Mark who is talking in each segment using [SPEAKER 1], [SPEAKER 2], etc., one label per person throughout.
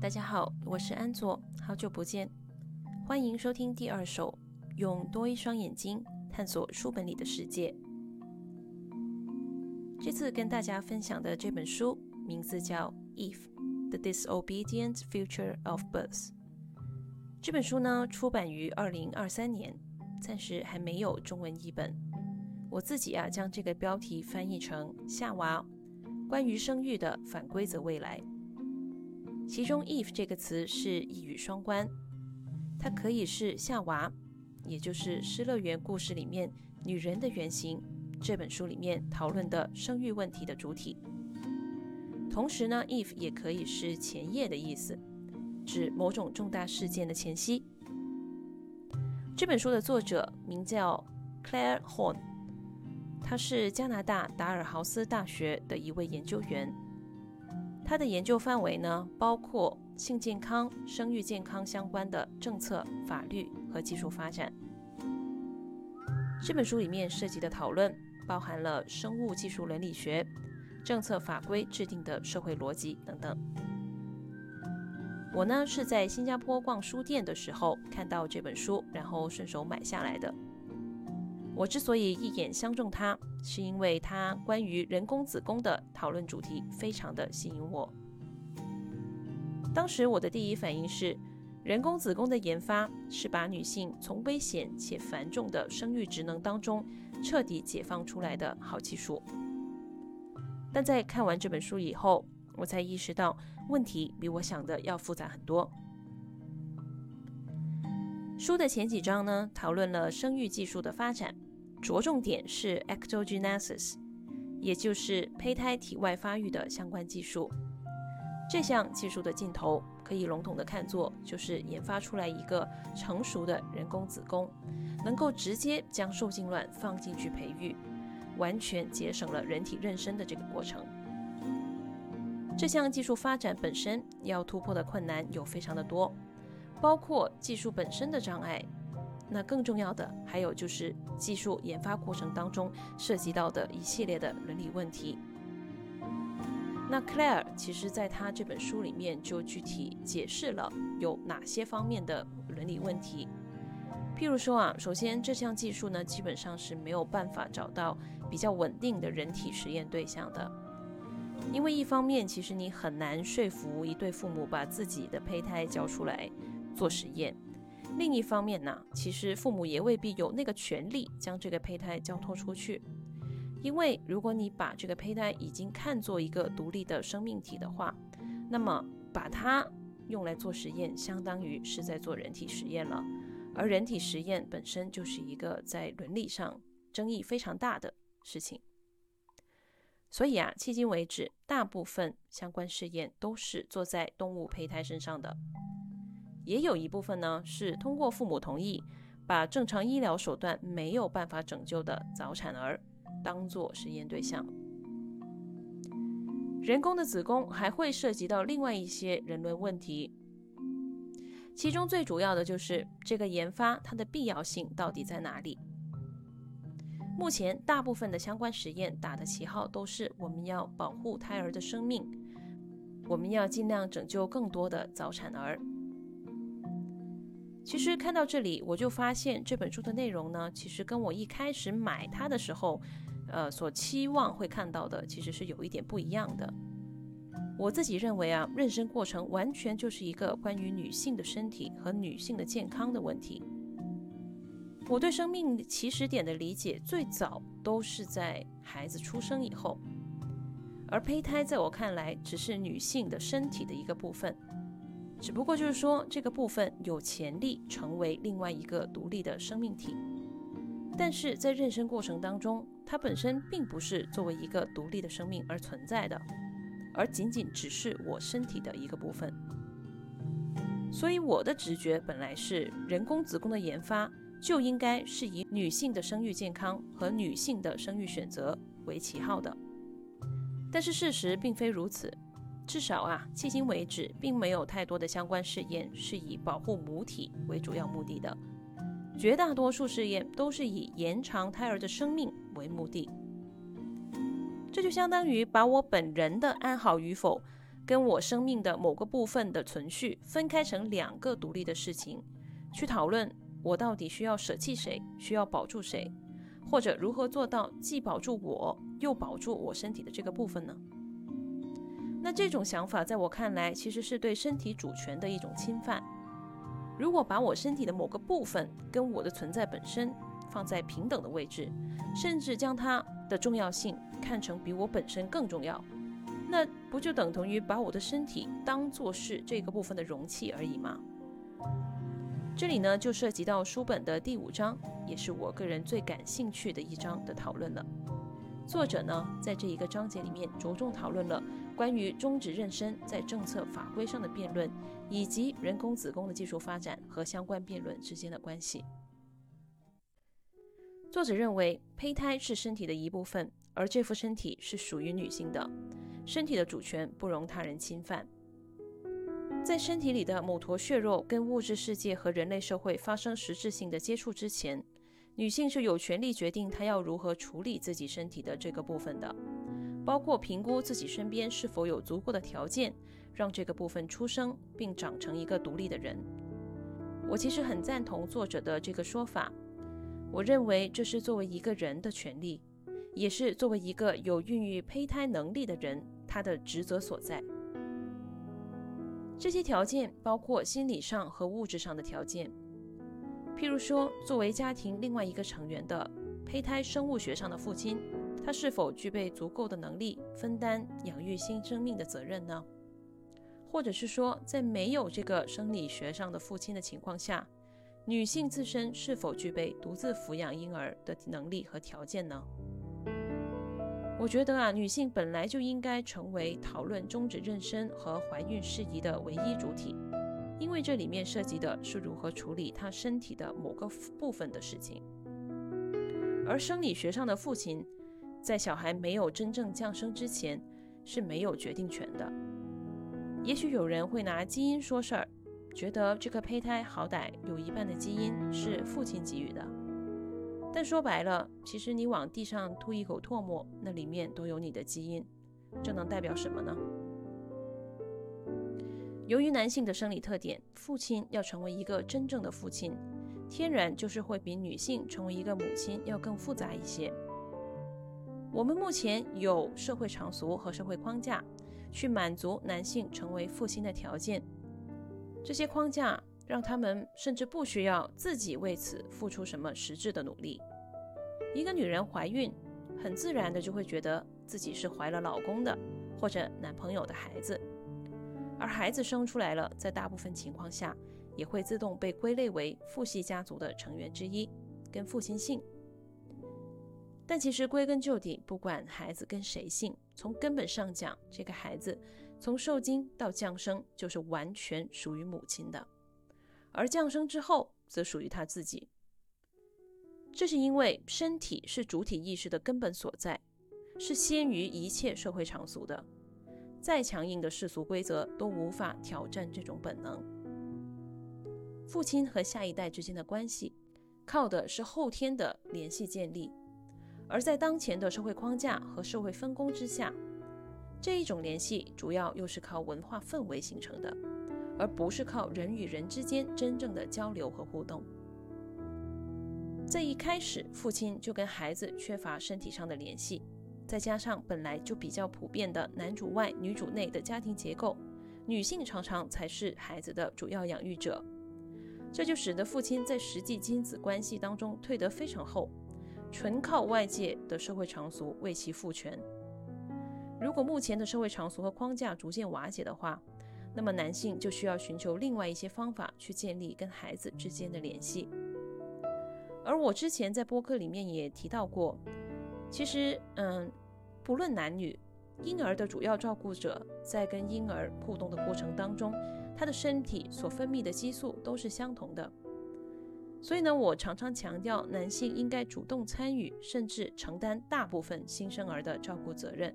[SPEAKER 1] 大家好，我是安佐，好久不见，欢迎收听第二首，用多一双眼睛探索书本里的世界。这次跟大家分享的这本书名字叫《Eve: The Disobedient Future of Birth》。这本书呢出版于二零二三年，暂时还没有中文译本。我自己啊将这个标题翻译成“夏娃：关于生育的反规则未来”。其中 “Eve” 这个词是一语双关，它可以是夏娃，也就是《失乐园》故事里面女人的原型。这本书里面讨论的生育问题的主体。同时呢，“Eve” 也可以是前夜的意思，指某种重大事件的前夕。这本书的作者名叫 Claire Horn，他是加拿大达尔豪斯大学的一位研究员。他的研究范围呢，包括性健康、生育健康相关的政策、法律和技术发展。这本书里面涉及的讨论包含了生物技术伦理学、政策法规制定的社会逻辑等等。我呢是在新加坡逛书店的时候看到这本书，然后顺手买下来的。我之所以一眼相中它，是因为它关于人工子宫的讨论主题非常的吸引我。当时我的第一反应是，人工子宫的研发是把女性从危险且繁重的生育职能当中彻底解放出来的好技术。但在看完这本书以后，我才意识到问题比我想的要复杂很多。书的前几章呢，讨论了生育技术的发展。着重点是 ectogenesis，也就是胚胎体外发育的相关技术。这项技术的尽头可以笼统的看作就是研发出来一个成熟的人工子宫，能够直接将受精卵放进去培育，完全节省了人体妊娠的这个过程。这项技术发展本身要突破的困难有非常的多，包括技术本身的障碍。那更重要的还有就是技术研发过程当中涉及到的一系列的伦理问题。那 Claire 其实在他这本书里面就具体解释了有哪些方面的伦理问题。譬如说啊，首先这项技术呢基本上是没有办法找到比较稳定的人体实验对象的，因为一方面其实你很难说服一对父母把自己的胚胎交出来做实验。另一方面呢，其实父母也未必有那个权利将这个胚胎交托出去，因为如果你把这个胚胎已经看作一个独立的生命体的话，那么把它用来做实验，相当于是在做人体实验了，而人体实验本身就是一个在伦理上争议非常大的事情。所以啊，迄今为止，大部分相关试验都是做在动物胚胎身上的。也有一部分呢，是通过父母同意，把正常医疗手段没有办法拯救的早产儿当做实验对象。人工的子宫还会涉及到另外一些人伦问题，其中最主要的就是这个研发它的必要性到底在哪里？目前大部分的相关实验打的旗号都是我们要保护胎儿的生命，我们要尽量拯救更多的早产儿。其实看到这里，我就发现这本书的内容呢，其实跟我一开始买它的时候，呃，所期望会看到的，其实是有一点不一样的。我自己认为啊，妊娠过程完全就是一个关于女性的身体和女性的健康的问题。我对生命起始点的理解，最早都是在孩子出生以后，而胚胎在我看来，只是女性的身体的一个部分。只不过就是说，这个部分有潜力成为另外一个独立的生命体，但是在妊娠过程当中，它本身并不是作为一个独立的生命而存在的，而仅仅只是我身体的一个部分。所以我的直觉本来是，人工子宫的研发就应该是以女性的生育健康和女性的生育选择为旗号的，但是事实并非如此。至少啊，迄今为止，并没有太多的相关试验是以保护母体为主要目的的。绝大多数试验都是以延长胎儿的生命为目的。这就相当于把我本人的安好与否跟我生命的某个部分的存续分开成两个独立的事情，去讨论我到底需要舍弃谁，需要保住谁，或者如何做到既保住我又保住我身体的这个部分呢？那这种想法在我看来，其实是对身体主权的一种侵犯。如果把我身体的某个部分跟我的存在本身放在平等的位置，甚至将它的重要性看成比我本身更重要。那不就等同于把我的身体当做是这个部分的容器而已吗？这里呢就涉及到书本的第五章，也是我个人最感兴趣的一章的讨论了。作者呢在这一个章节里面着重讨论了关于终止妊娠在政策法规上的辩论，以及人工子宫的技术发展和相关辩论之间的关系。作者认为胚胎是身体的一部分，而这副身体是属于女性的。身体的主权不容他人侵犯。在身体里的某坨血肉跟物质世界和人类社会发生实质性的接触之前，女性是有权利决定她要如何处理自己身体的这个部分的，包括评估自己身边是否有足够的条件让这个部分出生并长成一个独立的人。我其实很赞同作者的这个说法，我认为这是作为一个人的权利，也是作为一个有孕育胚胎能力的人。他的职责所在，这些条件包括心理上和物质上的条件。譬如说，作为家庭另外一个成员的胚胎生物学上的父亲，他是否具备足够的能力分担养育新生命的责任呢？或者是说，在没有这个生理学上的父亲的情况下，女性自身是否具备独自抚养婴儿的能力和条件呢？我觉得啊，女性本来就应该成为讨论终止妊娠和怀孕事宜的唯一主体，因为这里面涉及的是如何处理她身体的某个部分的事情。而生理学上的父亲，在小孩没有真正降生之前是没有决定权的。也许有人会拿基因说事儿，觉得这个胚胎好歹有一半的基因是父亲给予的。但说白了，其实你往地上吐一口唾沫，那里面都有你的基因，这能代表什么呢？由于男性的生理特点，父亲要成为一个真正的父亲，天然就是会比女性成为一个母亲要更复杂一些。我们目前有社会常俗和社会框架，去满足男性成为父亲的条件，这些框架。让他们甚至不需要自己为此付出什么实质的努力。一个女人怀孕，很自然的就会觉得自己是怀了老公的或者男朋友的孩子，而孩子生出来了，在大部分情况下也会自动被归类为父系家族的成员之一，跟父亲姓。但其实归根究底，不管孩子跟谁姓，从根本上讲，这个孩子从受精到降生就是完全属于母亲的。而降生之后，则属于他自己。这是因为身体是主体意识的根本所在，是先于一切社会常俗的。再强硬的世俗规则都无法挑战这种本能。父亲和下一代之间的关系，靠的是后天的联系建立。而在当前的社会框架和社会分工之下，这一种联系主要又是靠文化氛围形成的。而不是靠人与人之间真正的交流和互动。在一开始，父亲就跟孩子缺乏身体上的联系，再加上本来就比较普遍的男主外女主内的家庭结构，女性常常才是孩子的主要养育者，这就使得父亲在实际亲子关系当中退得非常后，纯靠外界的社会常俗为其赋权。如果目前的社会常俗和框架逐渐瓦解的话，那么男性就需要寻求另外一些方法去建立跟孩子之间的联系。而我之前在播客里面也提到过，其实，嗯，不论男女，婴儿的主要照顾者在跟婴儿互动的过程当中，他的身体所分泌的激素都是相同的。所以呢，我常常强调，男性应该主动参与，甚至承担大部分新生儿的照顾责任。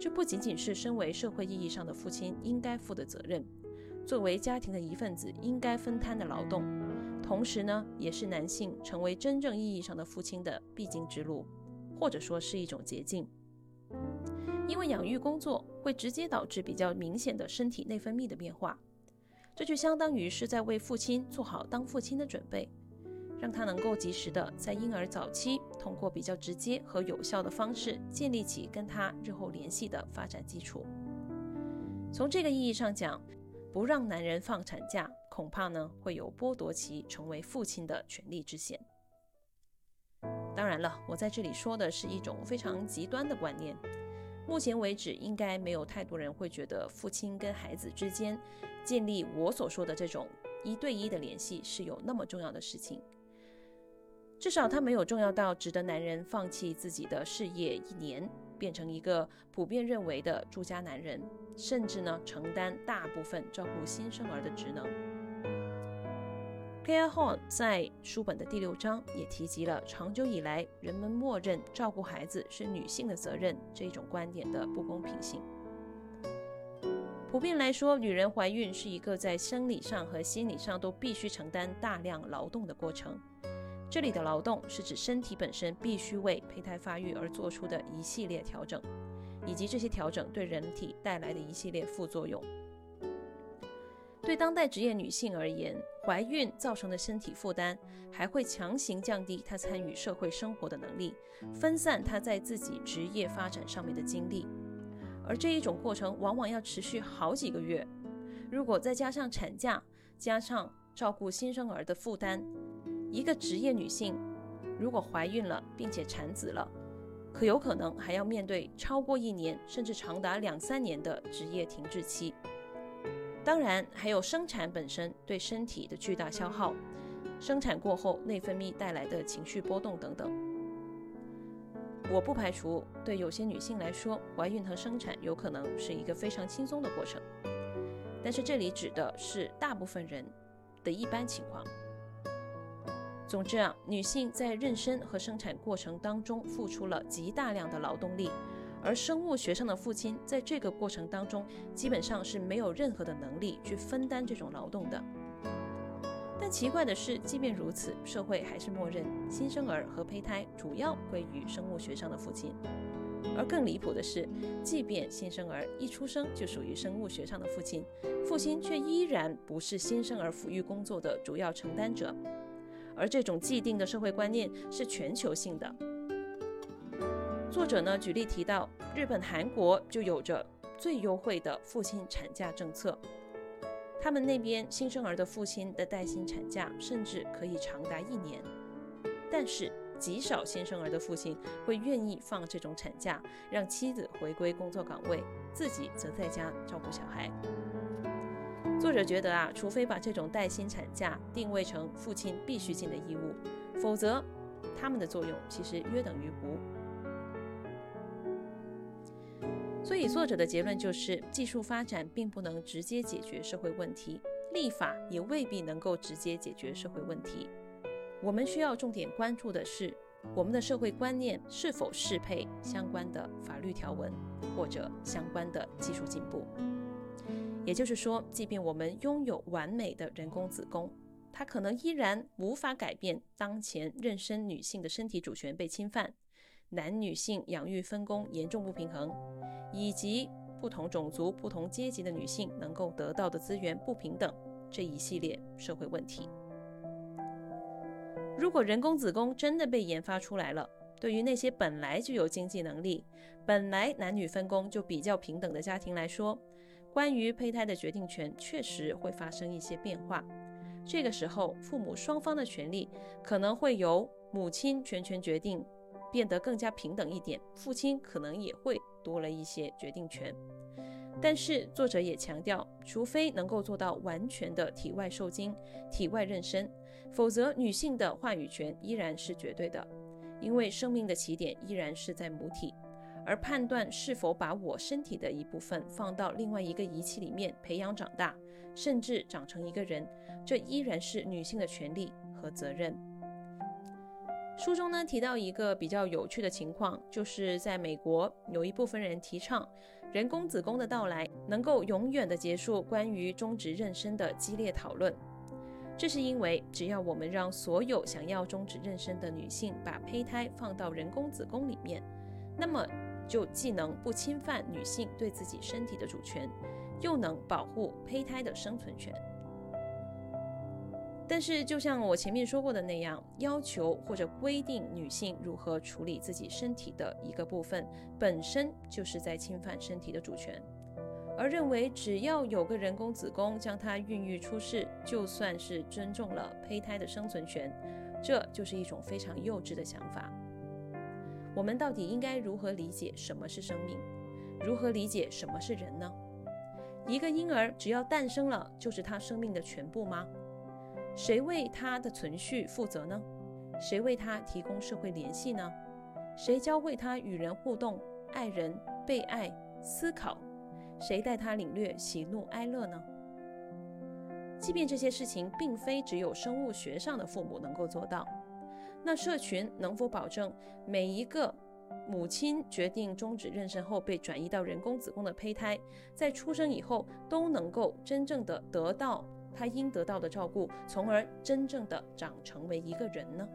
[SPEAKER 1] 这不仅仅是身为社会意义上的父亲应该负的责任，作为家庭的一份子应该分摊的劳动，同时呢，也是男性成为真正意义上的父亲的必经之路，或者说是一种捷径。因为养育工作会直接导致比较明显的身体内分泌的变化，这就相当于是在为父亲做好当父亲的准备，让他能够及时的在婴儿早期通过比较直接和有效的方式建立起跟他日后联系的发展基础。从这个意义上讲，不让男人放产假，恐怕呢会有剥夺其成为父亲的权利之嫌。当然了，我在这里说的是一种非常极端的观念。目前为止，应该没有太多人会觉得父亲跟孩子之间建立我所说的这种一对一的联系是有那么重要的事情。至少他没有重要到值得男人放弃自己的事业一年，变成一个普遍认为的住家男人，甚至呢承担大部分照顾新生儿的职能。Care horn 在书本的第六章也提及了长久以来人们默认照顾孩子是女性的责任这种观点的不公平性。普遍来说，女人怀孕是一个在生理上和心理上都必须承担大量劳动的过程。这里的劳动是指身体本身必须为胚胎发育而做出的一系列调整，以及这些调整对人体带来的一系列副作用。对当代职业女性而言，怀孕造成的身体负担还会强行降低她参与社会生活的能力，分散她在自己职业发展上面的精力。而这一种过程往往要持续好几个月。如果再加上产假，加上照顾新生儿的负担，一个职业女性如果怀孕了并且产子了，可有可能还要面对超过一年，甚至长达两三年的职业停滞期。当然，还有生产本身对身体的巨大消耗，生产过后内分泌带来的情绪波动等等。我不排除对有些女性来说，怀孕和生产有可能是一个非常轻松的过程，但是这里指的是大部分人的一般情况。总之啊，女性在妊娠和生产过程当中付出了极大量的劳动力。而生物学上的父亲在这个过程当中，基本上是没有任何的能力去分担这种劳动的。但奇怪的是，即便如此，社会还是默认新生儿和胚胎主要归于生物学上的父亲。而更离谱的是，即便新生儿一出生就属于生物学上的父亲，父亲却依然不是新生儿抚育工作的主要承担者。而这种既定的社会观念是全球性的。作者呢举例提到，日本、韩国就有着最优惠的父亲产假政策，他们那边新生儿的父亲的带薪产假甚至可以长达一年。但是极少新生儿的父亲会愿意放这种产假，让妻子回归工作岗位，自己则在家照顾小孩。作者觉得啊，除非把这种带薪产假定位成父亲必须尽的义务，否则他们的作用其实约等于无。所以，作者的结论就是，技术发展并不能直接解决社会问题，立法也未必能够直接解决社会问题。我们需要重点关注的是，我们的社会观念是否适配相关的法律条文或者相关的技术进步。也就是说，即便我们拥有完美的人工子宫，它可能依然无法改变当前妊娠女性的身体主权被侵犯。男女性养育分工严重不平衡，以及不同种族、不同阶级的女性能够得到的资源不平等这一系列社会问题。如果人工子宫真的被研发出来了，对于那些本来就有经济能力、本来男女分工就比较平等的家庭来说，关于胚胎的决定权确实会发生一些变化。这个时候，父母双方的权利可能会由母亲全权决定。变得更加平等一点，父亲可能也会多了一些决定权。但是作者也强调，除非能够做到完全的体外受精、体外妊娠，否则女性的话语权依然是绝对的，因为生命的起点依然是在母体，而判断是否把我身体的一部分放到另外一个仪器里面培养长大，甚至长成一个人，这依然是女性的权利和责任。书中呢提到一个比较有趣的情况，就是在美国有一部分人提倡人工子宫的到来能够永远的结束关于终止妊娠的激烈讨论。这是因为只要我们让所有想要终止妊娠的女性把胚胎放到人工子宫里面，那么就既能不侵犯女性对自己身体的主权，又能保护胚胎的生存权。但是，就像我前面说过的那样，要求或者规定女性如何处理自己身体的一个部分，本身就是在侵犯身体的主权。而认为只要有个人工子宫将它孕育出世，就算是尊重了胚胎的生存权，这就是一种非常幼稚的想法。我们到底应该如何理解什么是生命？如何理解什么是人呢？一个婴儿只要诞生了，就是他生命的全部吗？谁为他的存续负责呢？谁为他提供社会联系呢？谁教会他与人互动、爱人、被爱、思考？谁带他领略喜怒哀乐呢？即便这些事情并非只有生物学上的父母能够做到。那社群能否保证每一个母亲决定终止妊娠后被转移到人工子宫的胚胎，在出生以后都能够真正的得到他应得到的照顾，从而真正的长成为一个人呢？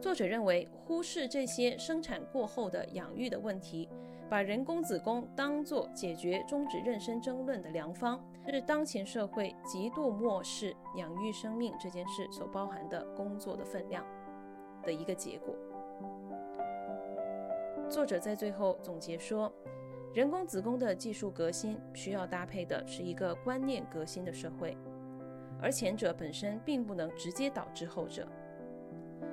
[SPEAKER 1] 作者认为，忽视这些生产过后的养育的问题，把人工子宫当作解决终止妊娠争论的良方。是当前社会极度漠视养育生命这件事所包含的工作的分量的一个结果。作者在最后总结说，人工子宫的技术革新需要搭配的是一个观念革新的社会，而前者本身并不能直接导致后者。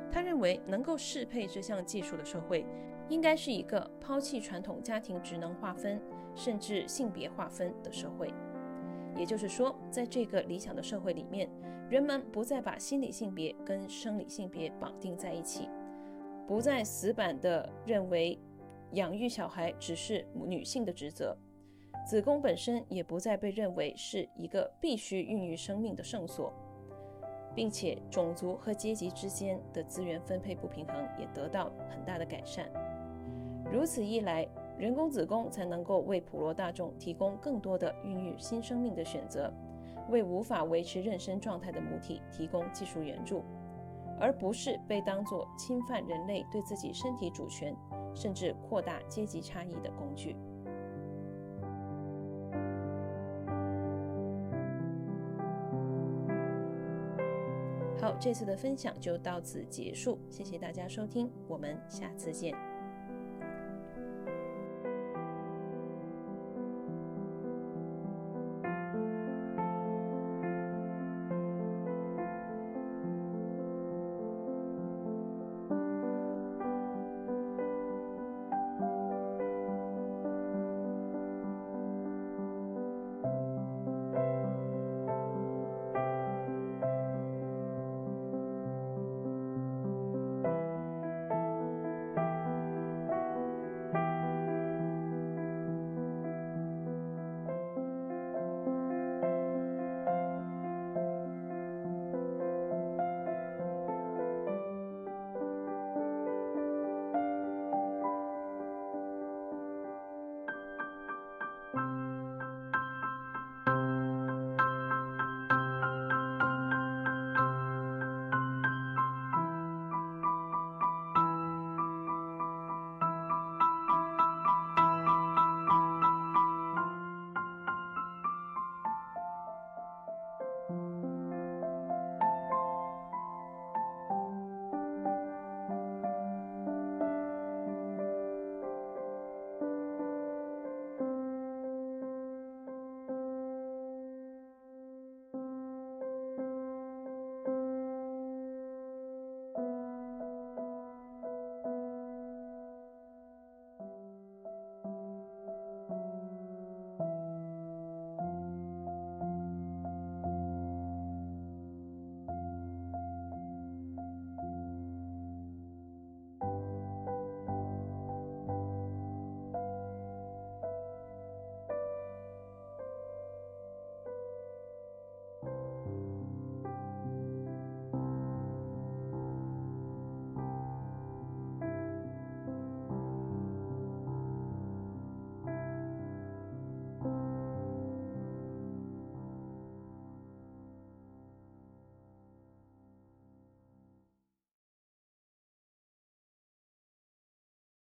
[SPEAKER 1] 他认为，能够适配这项技术的社会，应该是一个抛弃传统家庭职能划分，甚至性别划分的社会。也就是说，在这个理想的社会里面，人们不再把心理性别跟生理性别绑定在一起，不再死板地认为养育小孩只是女性的职责，子宫本身也不再被认为是一个必须孕育生命的圣所，并且种族和阶级之间的资源分配不平衡也得到很大的改善。如此一来，人工子宫才能够为普罗大众提供更多的孕育新生命的选择，为无法维持妊娠状态的母体提供技术援助，而不是被当作侵犯人类对自己身体主权，甚至扩大阶级差异的工具。好，这次的分享就到此结束，谢谢大家收听，我们下次见。